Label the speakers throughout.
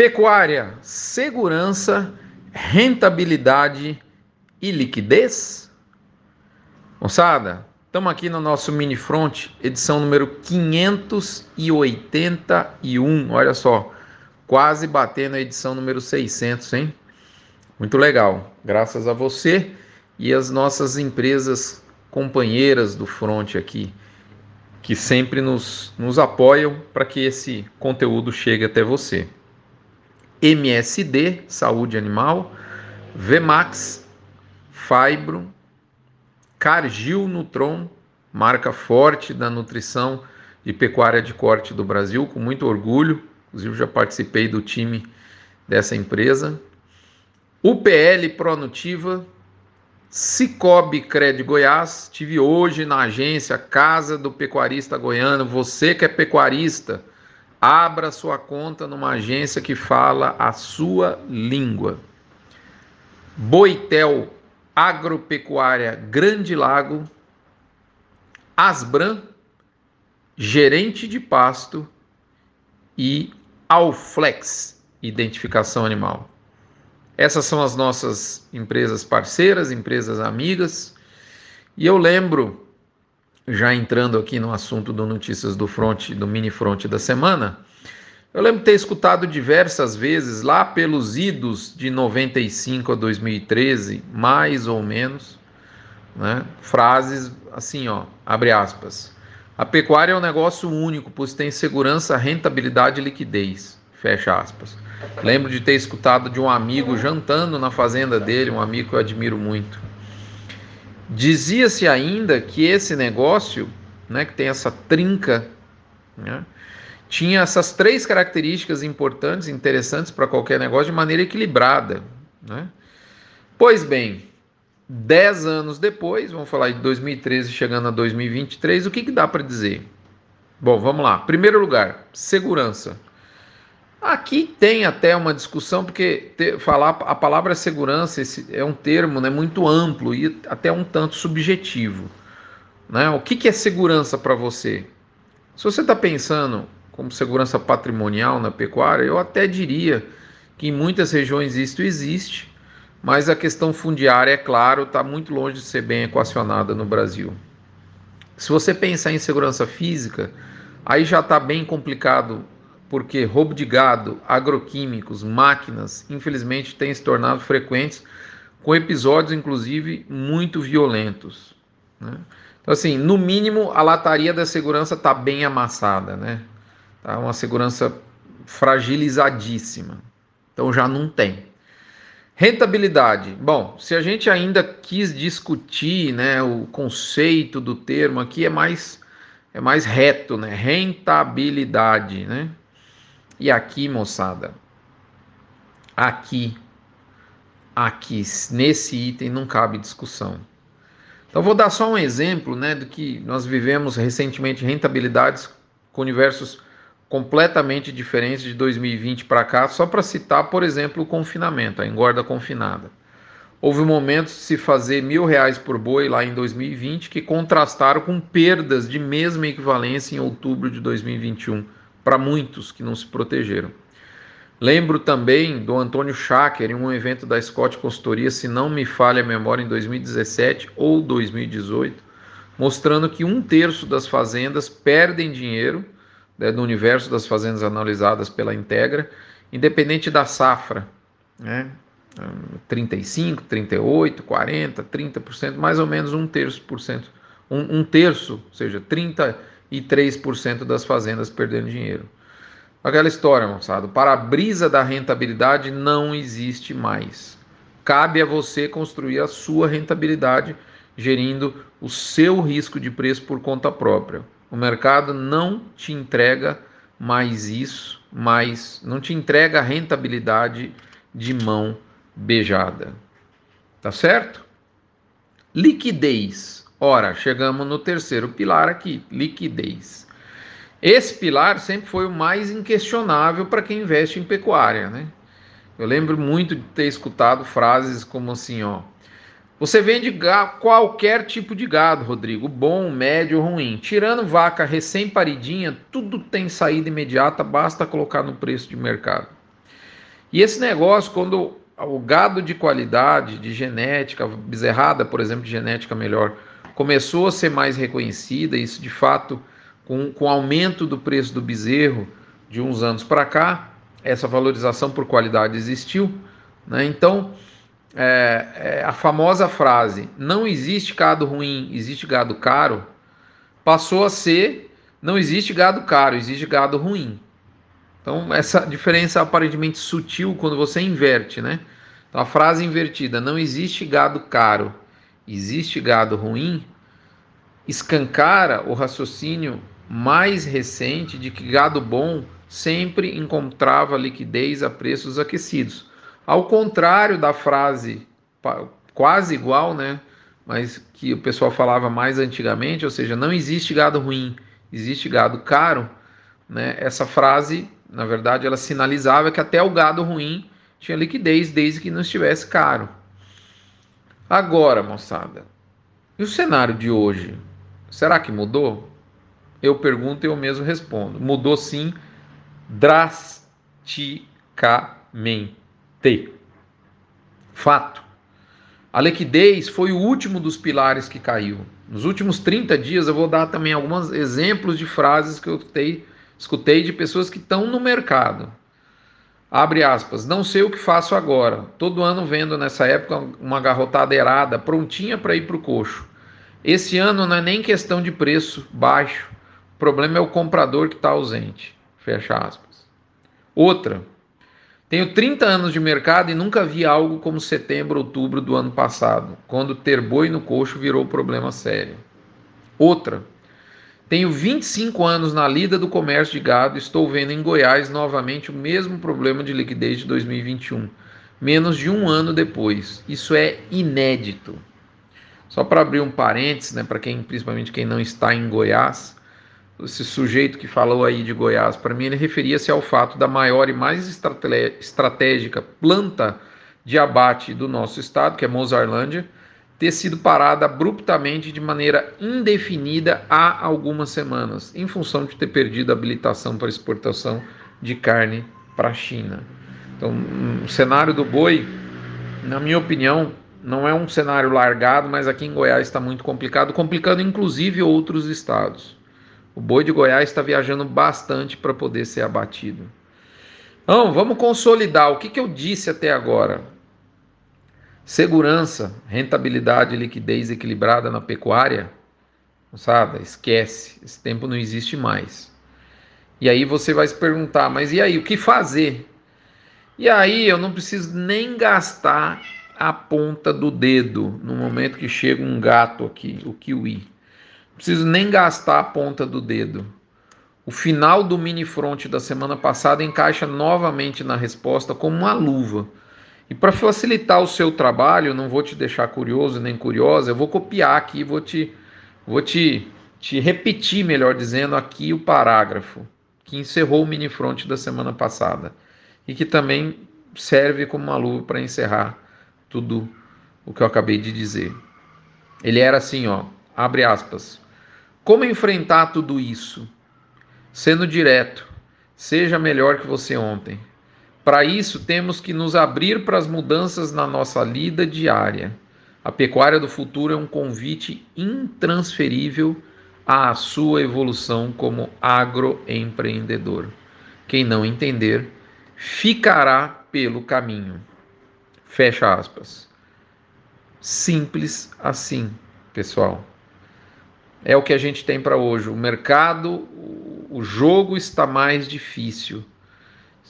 Speaker 1: Pecuária, segurança, rentabilidade e liquidez? Moçada, estamos aqui no nosso mini front, edição número 581. Olha só, quase batendo a edição número 600, hein? Muito legal. Graças a você e as nossas empresas companheiras do front aqui, que sempre nos, nos apoiam para que esse conteúdo chegue até você. MSD, Saúde Animal, Vmax, Fibro, Cargill Nutron, marca forte da nutrição e pecuária de corte do Brasil, com muito orgulho. Inclusive já participei do time dessa empresa. UPL Pronutiva, Cicobi Cred Goiás. Tive hoje na agência Casa do Pecuarista Goiano. Você que é pecuarista, abra sua conta numa agência que fala a sua língua. Boitel Agropecuária Grande Lago, Asbran, gerente de pasto e Alflex, identificação animal. Essas são as nossas empresas parceiras, empresas amigas. E eu lembro, já entrando aqui no assunto do Notícias do Front, do mini front da semana, eu lembro de ter escutado diversas vezes, lá pelos idos de 95 a 2013, mais ou menos, né, frases assim, ó, abre aspas. A pecuária é um negócio único, pois tem segurança, rentabilidade e liquidez. Fecha aspas. Lembro de ter escutado de um amigo jantando na fazenda dele, um amigo que eu admiro muito. Dizia-se ainda que esse negócio, né, que tem essa trinca, né, tinha essas três características importantes, interessantes para qualquer negócio, de maneira equilibrada. Né? Pois bem, dez anos depois, vamos falar de 2013 chegando a 2023, o que, que dá para dizer? Bom, vamos lá. Primeiro lugar, segurança. Aqui tem até uma discussão, porque ter, falar a palavra segurança é um termo né, muito amplo e até um tanto subjetivo. Né? O que, que é segurança para você? Se você está pensando como segurança patrimonial na pecuária, eu até diria que em muitas regiões isso existe, mas a questão fundiária, é claro, está muito longe de ser bem equacionada no Brasil. Se você pensar em segurança física, aí já está bem complicado porque roubo de gado, agroquímicos, máquinas, infelizmente têm se tornado frequentes, com episódios inclusive muito violentos. Né? Então, assim, no mínimo a lataria da segurança está bem amassada, né? Tá uma segurança fragilizadíssima. Então já não tem. Rentabilidade. Bom, se a gente ainda quis discutir, né, o conceito do termo aqui é mais é mais reto, né? Rentabilidade, né? E aqui, moçada, aqui, aqui, nesse item não cabe discussão. Então, vou dar só um exemplo né, do que nós vivemos recentemente rentabilidades com universos completamente diferentes de 2020 para cá, só para citar, por exemplo, o confinamento, a engorda confinada. Houve momentos de se fazer mil reais por boi lá em 2020 que contrastaram com perdas de mesma equivalência em outubro de 2021 para muitos que não se protegeram. Lembro também do Antônio Schacker em um evento da Scott Consultoria, se não me falha a memória, em 2017 ou 2018, mostrando que um terço das fazendas perdem dinheiro né, universo das fazendas analisadas pela Integra, independente da safra. Né? 35, 38, 40, 30%, mais ou menos um terço por cento. Um, um terço, ou seja, 30 e 3% das fazendas perdendo dinheiro. Aquela história, moçada, o para-brisa da rentabilidade não existe mais. Cabe a você construir a sua rentabilidade gerindo o seu risco de preço por conta própria. O mercado não te entrega mais isso, mais não te entrega a rentabilidade de mão beijada. Tá certo? Liquidez. Ora, chegamos no terceiro pilar aqui, liquidez. Esse pilar sempre foi o mais inquestionável para quem investe em pecuária, né? Eu lembro muito de ter escutado frases como assim, ó: Você vende qualquer tipo de gado, Rodrigo, bom, médio ruim. Tirando vaca recém-paridinha, tudo tem saída imediata, basta colocar no preço de mercado. E esse negócio, quando o gado de qualidade, de genética, bezerrada, por exemplo, de genética melhor, começou a ser mais reconhecida, isso de fato, com, com o aumento do preço do bezerro de uns anos para cá, essa valorização por qualidade existiu. Né? Então, é, é, a famosa frase não existe gado ruim, existe gado caro, passou a ser não existe gado caro, existe gado ruim. Então, essa diferença aparentemente sutil quando você inverte, né? Então, a frase invertida, não existe gado caro, existe gado ruim, escancara o raciocínio mais recente de que gado bom sempre encontrava liquidez a preços aquecidos. Ao contrário da frase quase igual, né? Mas que o pessoal falava mais antigamente, ou seja, não existe gado ruim, existe gado caro, né? Essa frase na verdade, ela sinalizava que até o gado ruim tinha liquidez desde que não estivesse caro. Agora, moçada, e o cenário de hoje? Será que mudou? Eu pergunto e eu mesmo respondo. Mudou sim, drasticamente. Fato. A liquidez foi o último dos pilares que caiu. Nos últimos 30 dias eu vou dar também alguns exemplos de frases que eu tenho Escutei de pessoas que estão no mercado. Abre aspas, não sei o que faço agora. Todo ano vendo nessa época uma garrotada errada, prontinha para ir para o coxo. Esse ano não é nem questão de preço baixo, o problema é o comprador que está ausente. Fecha aspas. Outra, tenho 30 anos de mercado e nunca vi algo como setembro, outubro do ano passado, quando ter boi no coxo virou problema sério. Outra, tenho 25 anos na lida do comércio de gado e estou vendo em Goiás novamente o mesmo problema de liquidez de 2021, menos de um ano depois. Isso é inédito. Só para abrir um parênteses, né, para quem, principalmente quem não está em Goiás, esse sujeito que falou aí de Goiás, para mim ele referia-se ao fato da maior e mais estratégica planta de abate do nosso estado, que é Mozarlândia, ter sido parada abruptamente de maneira indefinida há algumas semanas, em função de ter perdido a habilitação para exportação de carne para a China. Então, o cenário do boi, na minha opinião, não é um cenário largado, mas aqui em Goiás está muito complicado, complicando inclusive outros estados. O boi de Goiás está viajando bastante para poder ser abatido. Então, vamos consolidar o que, que eu disse até agora. Segurança, rentabilidade e liquidez equilibrada na pecuária, moçada, esquece, esse tempo não existe mais. E aí você vai se perguntar, mas e aí, o que fazer? E aí eu não preciso nem gastar a ponta do dedo no momento que chega um gato aqui, o kiwi. Não preciso nem gastar a ponta do dedo. O final do mini front da semana passada encaixa novamente na resposta como uma luva. E para facilitar o seu trabalho, não vou te deixar curioso nem curiosa, eu vou copiar aqui, vou te, vou te, te repetir, melhor dizendo, aqui o parágrafo que encerrou o mini front da semana passada e que também serve como uma luva para encerrar tudo o que eu acabei de dizer. Ele era assim, ó, abre aspas. Como enfrentar tudo isso? Sendo direto, seja melhor que você ontem. Para isso, temos que nos abrir para as mudanças na nossa lida diária. A pecuária do futuro é um convite intransferível à sua evolução como agroempreendedor. Quem não entender, ficará pelo caminho. Fecha aspas. Simples assim, pessoal. É o que a gente tem para hoje. O mercado, o jogo está mais difícil.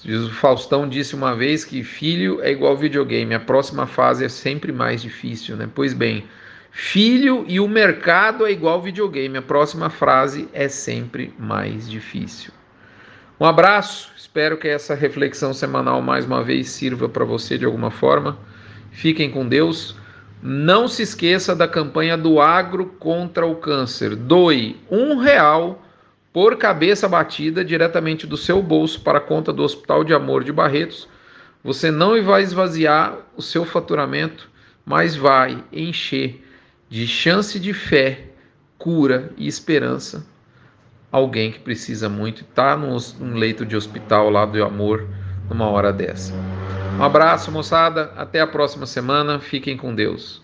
Speaker 1: O Faustão disse uma vez que filho é igual videogame, a próxima fase é sempre mais difícil, né? Pois bem, filho e o mercado é igual videogame, a próxima frase é sempre mais difícil. Um abraço, espero que essa reflexão semanal mais uma vez sirva para você de alguma forma. Fiquem com Deus. Não se esqueça da campanha do Agro contra o Câncer. Doe um real por cabeça batida diretamente do seu bolso para a conta do Hospital de Amor de Barretos, você não vai esvaziar o seu faturamento, mas vai encher de chance de fé, cura e esperança alguém que precisa muito e está num leito de hospital lá do amor numa hora dessa. Um abraço, moçada. Até a próxima semana. Fiquem com Deus.